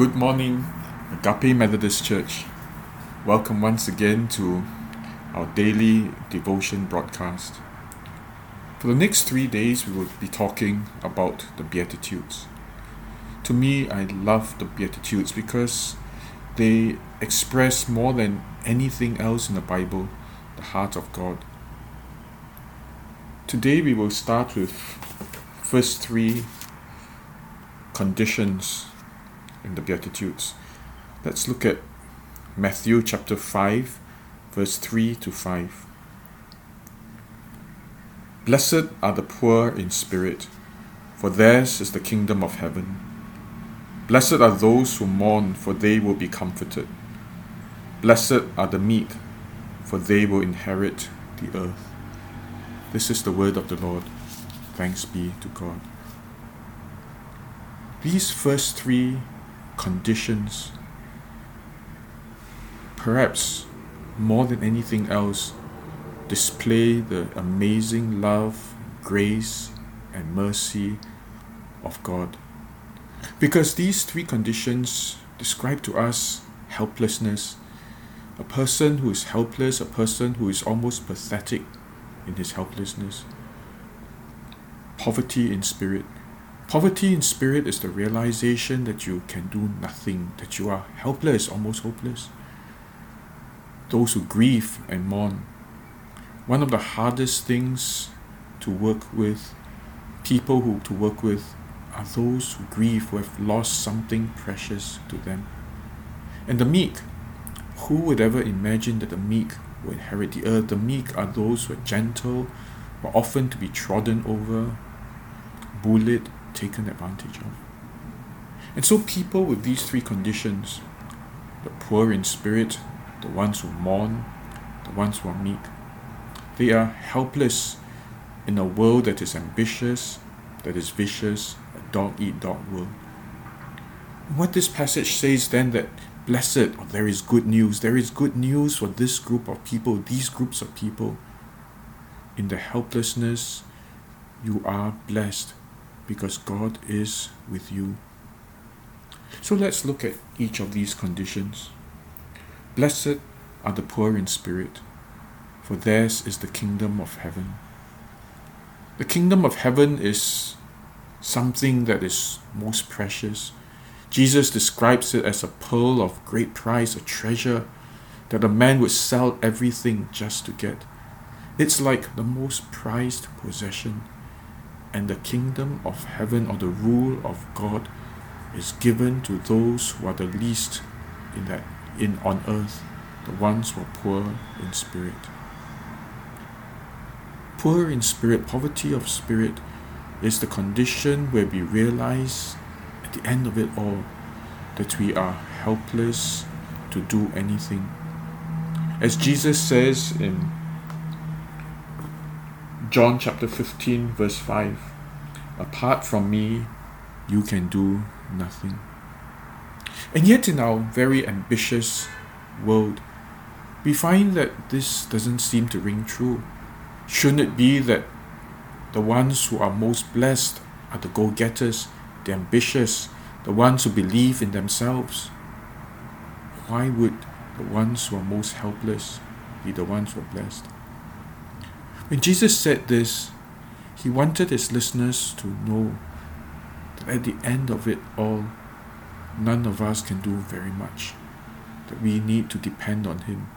Good morning, Agape Methodist Church. Welcome once again to our daily devotion broadcast. For the next three days, we will be talking about the Beatitudes. To me, I love the Beatitudes because they express more than anything else in the Bible the heart of God. Today, we will start with first three conditions in the Beatitudes. Let's look at Matthew chapter 5, verse 3 to 5. Blessed are the poor in spirit, for theirs is the kingdom of heaven. Blessed are those who mourn, for they will be comforted. Blessed are the meek, for they will inherit the earth. This is the word of the Lord. Thanks be to God. These first three conditions, perhaps more than anything else, display the amazing love, grace, and mercy of God. Because these three conditions describe to us helplessness. A person who is helpless, a person who is almost pathetic in his helplessness. Poverty in spirit, Poverty in spirit is the realization that you can do nothing, that you are helpless, almost hopeless. Those who grieve and mourn. One of the hardest things to work with, people who to work with, are those who grieve, who have lost something precious to them. And the meek, who would ever imagine that the meek will inherit the earth? The meek are those who are gentle, who are often to be trodden over, bullied, taken advantage of. And so, people with these three conditions the poor in spirit, the ones who mourn, the ones who are meek they are helpless in a world that is ambitious, that is vicious, a dog eat dog world. What this passage says then that blessed, or there is good news, there is good news for this group of people, these groups of people. In the helplessness, you are blessed because God is with you. So let's look at each of these conditions. Blessed are the poor in spirit, for theirs is the kingdom of heaven. The kingdom of heaven is something that is most precious. Jesus describes it as a pearl of great price, a treasure that a man would sell everything just to get. It's like the most prized possession and the kingdom of heaven or the rule of God is given to those who are the least in that in on earth, the ones who are poor in spirit. Poor in spirit, poverty of spirit is the condition where we realize at the end of it all that we are helpless to do anything. As Jesus says in John chapter 15, verse 5 Apart from me, you can do nothing. And yet, in our very ambitious world, we find that this doesn't seem to ring true. Shouldn't it be that the ones who are most blessed are the go getters, the ambitious, the ones who believe in themselves? Why would the ones who are most helpless be the ones who are blessed? When Jesus said this, he wanted his listeners to know that at the end of it all, none of us can do very much, that we need to depend on him.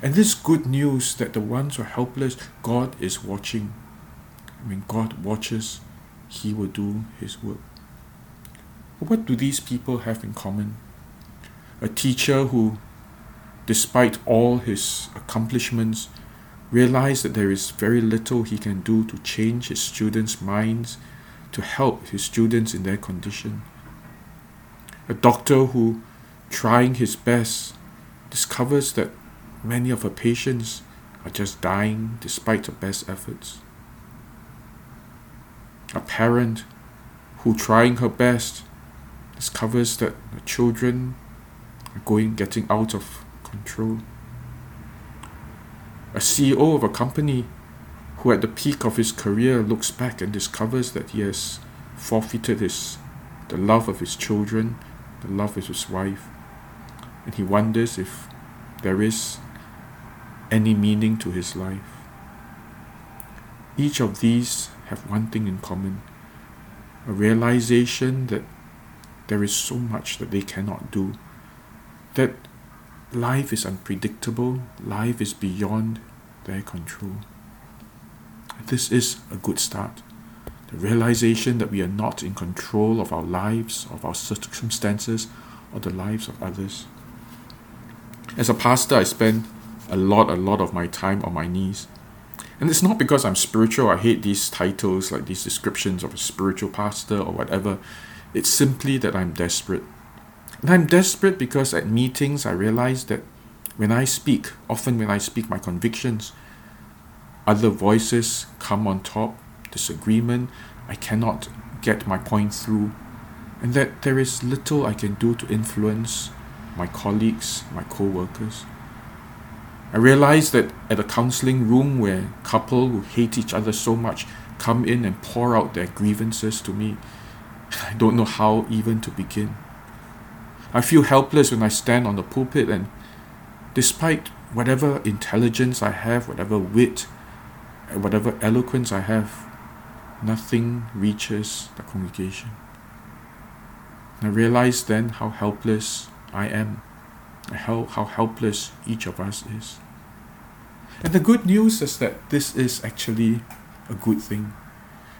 And this good news that the ones who are helpless, God is watching. When God watches, he will do his work. But what do these people have in common? A teacher who, despite all his accomplishments, realized that there is very little he can do to change his students' minds, to help his students in their condition. A doctor who, trying his best, discovers that many of her patients are just dying despite her best efforts. A parent who, trying her best, discovers that her children are going getting out of control a CEO of a company who at the peak of his career looks back and discovers that he has forfeited his the love of his children the love of his wife, and he wonders if there is any meaning to his life. Each of these have one thing in common a realization that there is so much that they cannot do, that life is unpredictable, life is beyond their control. This is a good start. The realization that we are not in control of our lives, of our circumstances, or the lives of others. As a pastor, I spend a lot, a lot of my time on my knees. And it's not because I'm spiritual, I hate these titles, like these descriptions of a spiritual pastor or whatever. It's simply that I'm desperate. And I'm desperate because at meetings I realize that when I speak, often when I speak my convictions, other voices come on top, disagreement, I cannot get my point through, and that there is little I can do to influence my colleagues, my co workers. I realize that at a counseling room where couple who hate each other so much come in and pour out their grievances to me, I don't know how even to begin. I feel helpless when I stand on the pulpit and despite whatever intelligence I have, whatever wit, whatever eloquence I have, nothing reaches the congregation. I realize then how helpless I am, how, how helpless each of us is. And the good news is that this is actually a good thing.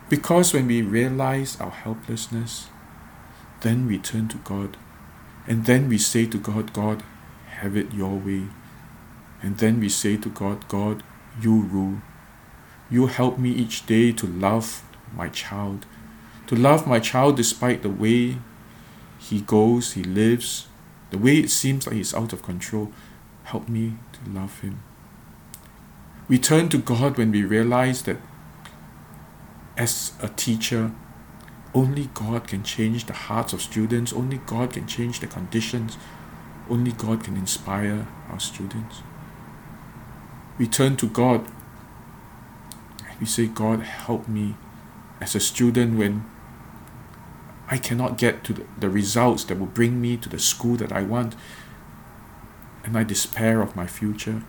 Because when we realize our helplessness, then we turn to God. And then we say to God, God, have it your way. And then we say to God, God, you rule. You help me each day to love my child, to love my child despite the way he goes, he lives, the way it seems like he's out of control. Help me to love him. We turn to God when we realize that as a teacher, only God can change the hearts of students, only God can change the conditions, only God can inspire our students. We turn to God. We say, God, help me as a student when I cannot get to the, results that will bring me to the school that I want, and I despair of my future.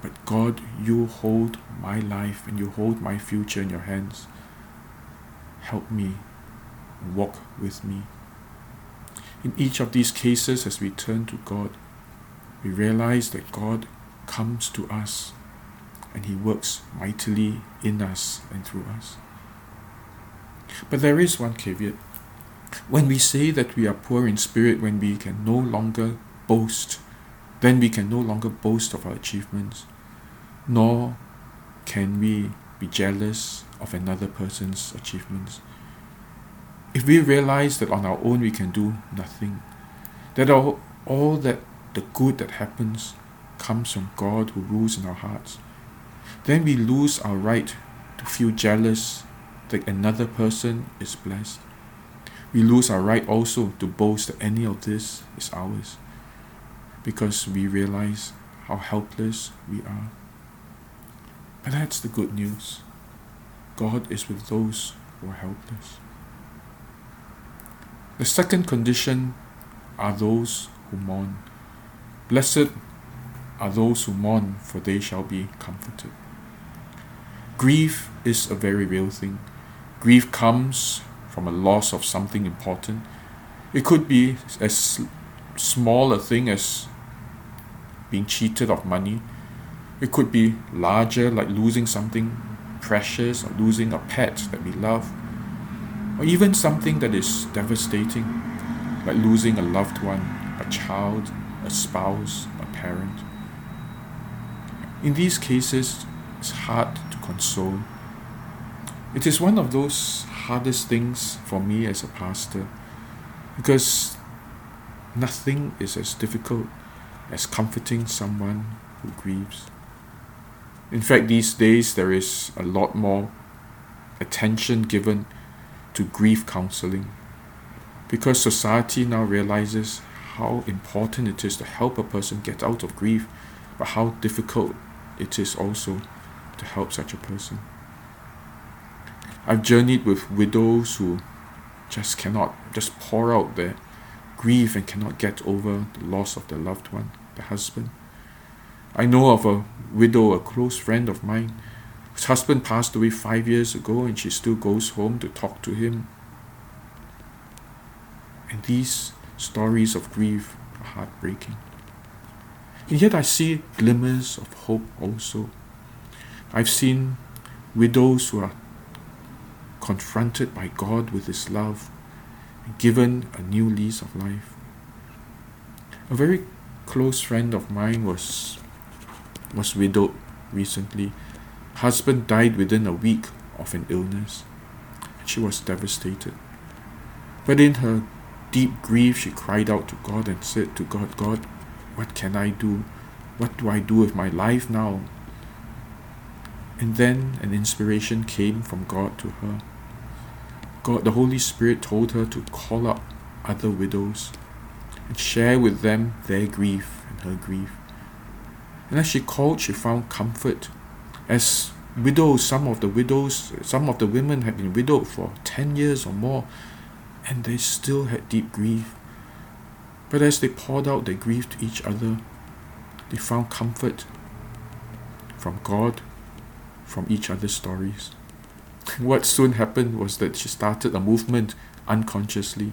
But God, you hold my life and you hold my future in your hands. Help me walk with me. In each of these cases, as we turn to God, we realize that God comes to us and He works mightily in us and through us. But there is one caveat. When we say that we are poor in spirit, when we can no longer boast, then we can no longer boast of our achievements, nor can we be jealous of another person's achievements. If we realize that on our own we can do nothing, that all, all that the good that happens comes from God who rules in our hearts, then we lose our right to feel jealous that another person is blessed. We lose our right also to boast that any of this is ours because we realize how helpless we are. But that's the good news. God is with those who are helpless. The second condition are those who mourn. Blessed are those who mourn, for they shall be comforted. Grief is a very real thing. Grief comes from a loss of something important. It could be as small a thing as being cheated of money. It could be larger, like losing something precious or losing a pet that we love. Or even something that is devastating, like losing a loved one, a child, a spouse, a parent. In these cases, it's hard to console it is one of those hardest things for me as a pastor because nothing is as difficult as comforting someone who grieves. In fact, these days there is a lot more attention given to grief counseling because society now realizes how important it is to help a person get out of grief, but how difficult it is also to help such a person. I've journeyed with widows who just cannot just pour out their grief and cannot get over the loss of their loved one, the husband. I know of a widow, a close friend of mine, whose husband passed away five years ago and she still goes home to talk to him. And these stories of grief are heartbreaking. And yet I see glimmers of hope also. I've seen widows who are confronted by God with His love and given a new lease of life. A very close friend of mine was was widowed recently. Husband died within a week of an illness. She was devastated. But in her deep grief, she cried out to God and said to God, God, what can I do? What do I do with my life now? And then an inspiration came from God to her. God, the Holy Spirit told her to call up other widows and share with them their grief and her grief. And as she called, she found comfort. As widows, some of the widows, some of the women had been widowed for 10 years or more, and they still had deep grief. But as they poured out their grief to each other, they found comfort from God, from each other's stories. What soon happened was that she started a movement unconsciously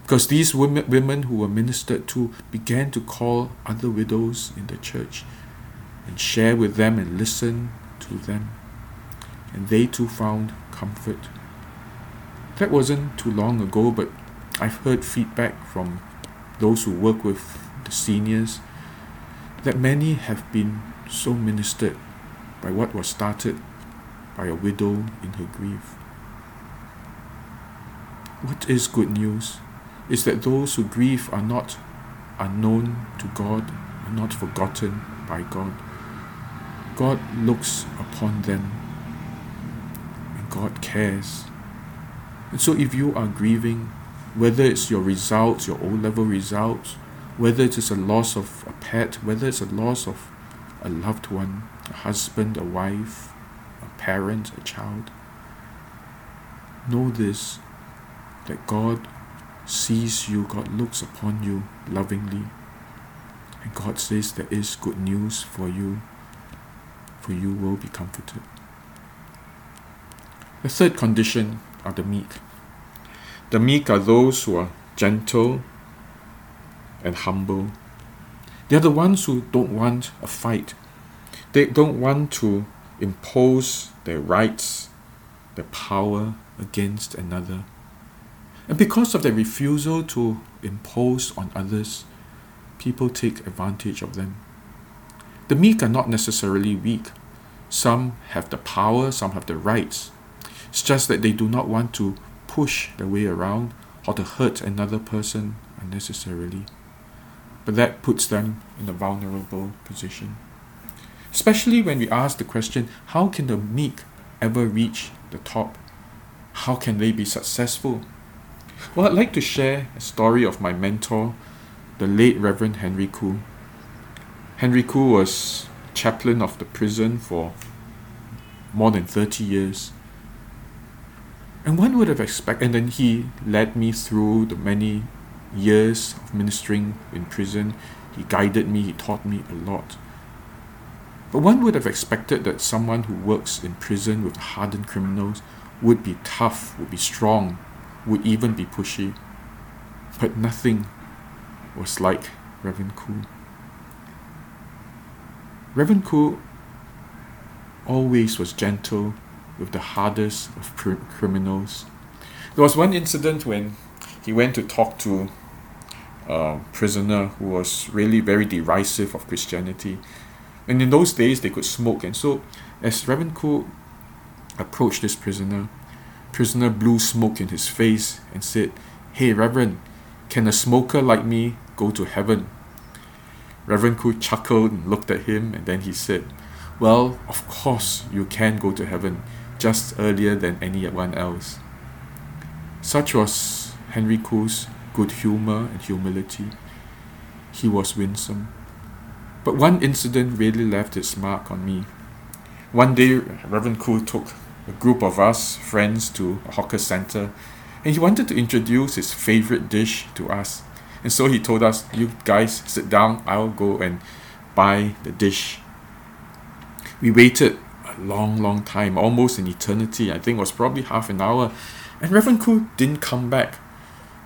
because these women, women who were ministered to began to call other widows in the church and share with them and listen to them. And they too found comfort. That wasn't too long ago, but I've heard feedback from those who work with the seniors that many have been so ministered by what was started by a widow in her grief. What is good news is that those who grieve are not unknown to God, are not forgotten by God. God looks upon them and God cares. And so if you are grieving, whether it's your results, your O level results, whether it is a loss of a pet, whether it's a loss of a loved one, a husband, a wife, a parent, a child, know this that God sees you, God looks upon you lovingly. And God says there is good news for you, for you will be comforted. The third condition are the meek. The meek are those who are gentle and humble. They're the ones who don't want a fight. They don't want to impose their rights, their power against another. And because of their refusal to impose on others, people take advantage of them. The meek are not necessarily weak. Some have the power, some have the rights. It's just that they do not want to push their way around or to hurt another person unnecessarily. But that puts them in a vulnerable position. Especially when we ask the question how can the meek ever reach the top? How can they be successful? Well, I'd like to share a story of my mentor, the late Reverend Henry Khoo. Henry Khoo was chaplain of the prison for more than 30 years. And one would have expected, and then he led me through the many years of ministering in prison. He guided me, he taught me a lot. But one would have expected that someone who works in prison with hardened criminals would be tough, would be strong, would even be pushy. But nothing was like Reverend Khoo. Reverend Khoo always was gentle with the hardest of criminals. There was one incident when he went to talk to a prisoner who was really very derisive of Christianity. And in those days, they could smoke. And so, as Reverend Khoo approached this prisoner, prisoner blew smoke in his face and said, Hey, Reverend, can a smoker like me go to heaven? Reverend Khoo chuckled and looked at him, and then he said, Well, of course you can go to heaven, just earlier than anyone else. Such was Henry Khoo's good humor and humility. He was winsome. But one incident really left its mark on me. One day, Reverend Khoo took a group of us, friends, to a hawker center, and he wanted to introduce his favorite dish to us. And so he told us, You guys sit down, I'll go and buy the dish. We waited a long, long time, almost an eternity. I think it was probably half an hour. And Reverend Khoo didn't come back.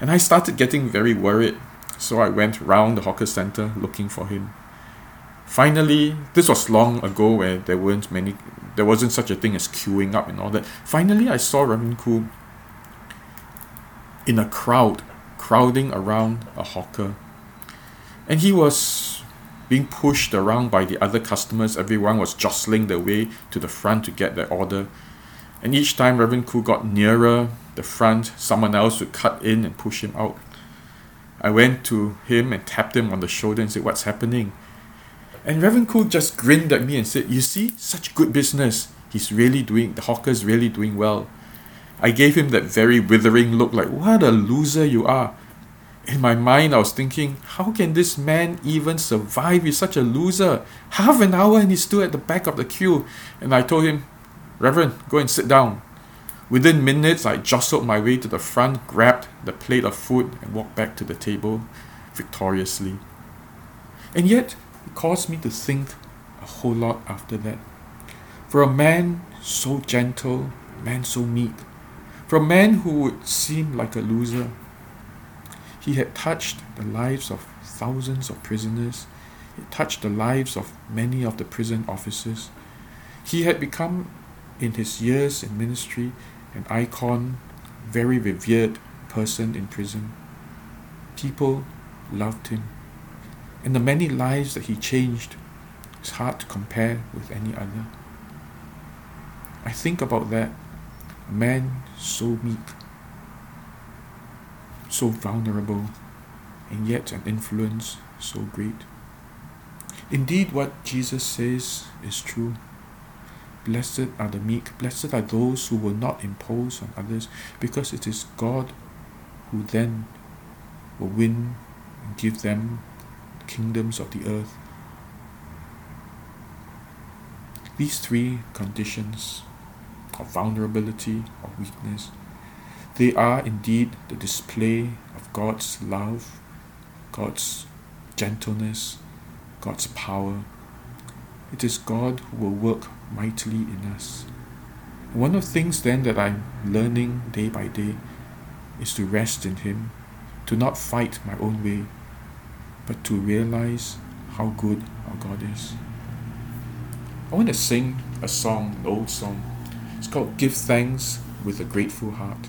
And I started getting very worried. So I went round the hawker center looking for him. Finally, this was long ago where there weren't many, there wasn't such a thing as queuing up and all that. Finally, I saw Reverend Khoo in a crowd, crowding around a hawker. And he was being pushed around by the other customers. Everyone was jostling their way to the front to get their order. And each time Reverend Khoo got nearer the front, someone else would cut in and push him out. I went to him and tapped him on the shoulder and said, What's happening? And Reverend Khoo just grinned at me and said, You see, such good business. He's really doing, the hawker's really doing well. I gave him that very withering look, like, What a loser you are. In my mind, I was thinking, How can this man even survive? He's such a loser. Half an hour and he's still at the back of the queue. And I told him, Reverend, go and sit down. Within minutes, I jostled my way to the front, grabbed the plate of food, and walked back to the table victoriously. And yet, it caused me to think a whole lot after that. For a man so gentle, a man so meek, for a man who would seem like a loser, he had touched the lives of thousands of prisoners. He touched the lives of many of the prison officers. He had become, in his years in ministry, an icon, very revered person in prison. People loved him. And the many lives that he changed is hard to compare with any other. I think about that. A man so meek, so vulnerable, and yet an influence so great. Indeed, what Jesus says is true. Blessed are the meek, blessed are those who will not impose on others, because it is God who then will win and give them kingdoms of the earth. These three conditions of vulnerability, of weakness, they are indeed the display of God's love, God's gentleness, God's power. It is God who will work mightily in us. One of the things then that I'm learning day by day is to rest in Him, to not fight my own way, but to realize how good our God is. I want to sing a song, an old song. It's called Give Thanks with a Grateful Heart.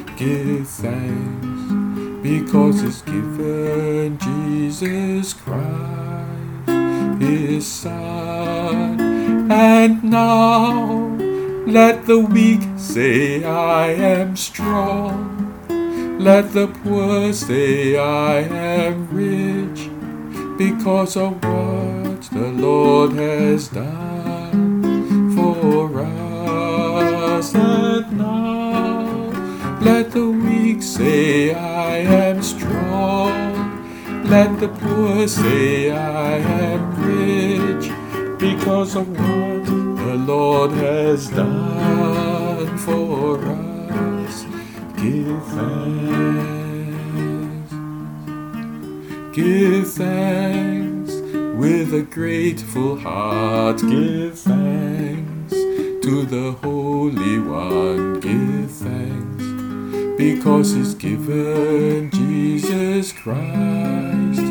Give thanks because it's given Jesus Christ, His Son. And now let the weak say, I am strong. Let the poor say, I am rich, because of what the Lord has done for us. And let the weak say, I am strong. Let the poor say, I am rich, because of what the Lord has done for us. Give thanks. Give thanks with a grateful heart. Give thanks to the Holy One. Give thanks because He's given Jesus Christ,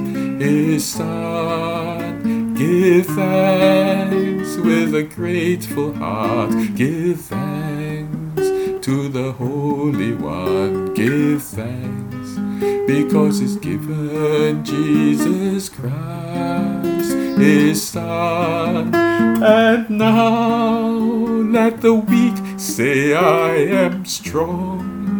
His Son. Give thanks with a grateful heart. Give thanks to the Holy One. Give thanks because He's given Jesus Christ, His Son. And now let the weak say, I am strong.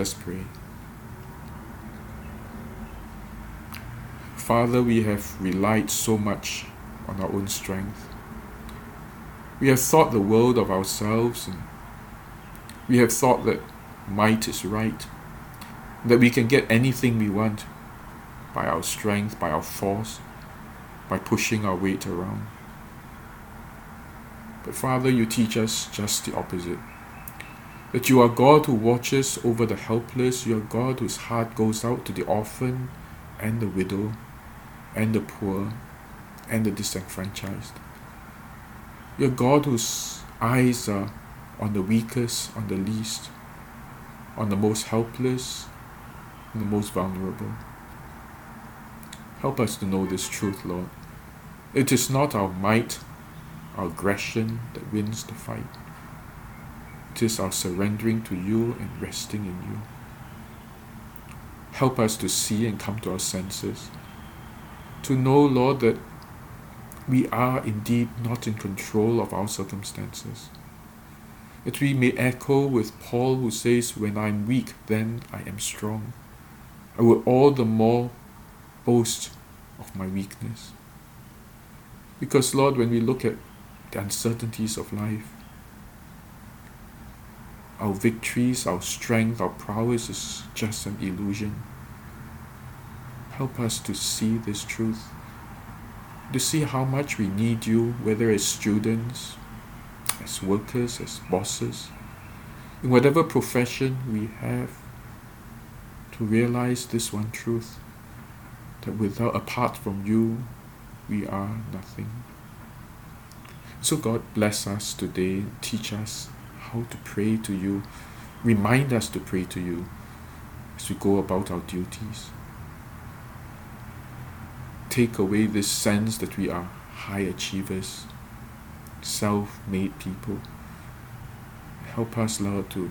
us pray. Father, we have relied so much on our own strength. We have thought the world of ourselves and we have thought that might is right, that we can get anything we want by our strength, by our force, by pushing our weight around. But Father, you teach us just the opposite. That you are God who watches over the helpless, you are God whose heart goes out to the orphan and the widow and the poor and the disenfranchised. You're God whose eyes are on the weakest, on the least, on the most helpless, and the most vulnerable. Help us to know this truth, Lord. It is not our might, our aggression that wins the fight. Is our surrendering to you and resting in you. Help us to see and come to our senses to know, Lord, that we are indeed not in control of our circumstances. That we may echo with Paul, who says, When I'm weak, then I am strong. I will all the more boast of my weakness. Because, Lord, when we look at the uncertainties of life, our victories, our strength, our prowess is just an illusion. Help us to see this truth, to see how much we need you, whether as students, as workers, as bosses, in whatever profession we have, to realize this one truth that without, apart from you, we are nothing. So, God, bless us today, teach us how to pray to you, remind us to pray to you as we go about our duties take away this sense that we are high achievers, self made people. Help us, Lord, to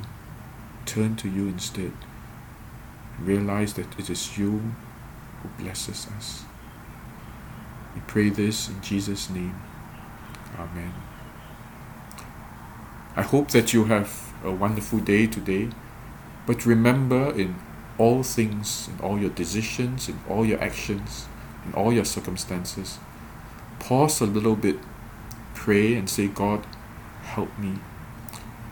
turn to you instead. Realize that it is you who blesses us. We pray this in Jesus' name. Amen. I hope that you have a wonderful day today. But remember, in all things, in all your decisions, in all your actions, in all your circumstances, pause a little bit, pray and say, God, help me.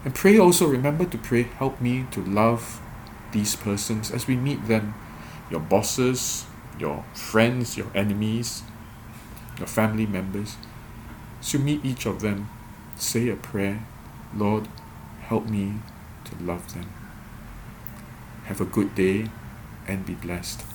And pray also, remember to pray, help me to love these persons as we meet them your bosses, your friends, your enemies, your family members. So meet each of them, say a prayer, Lord, help me to love them. Have a good day and be blessed.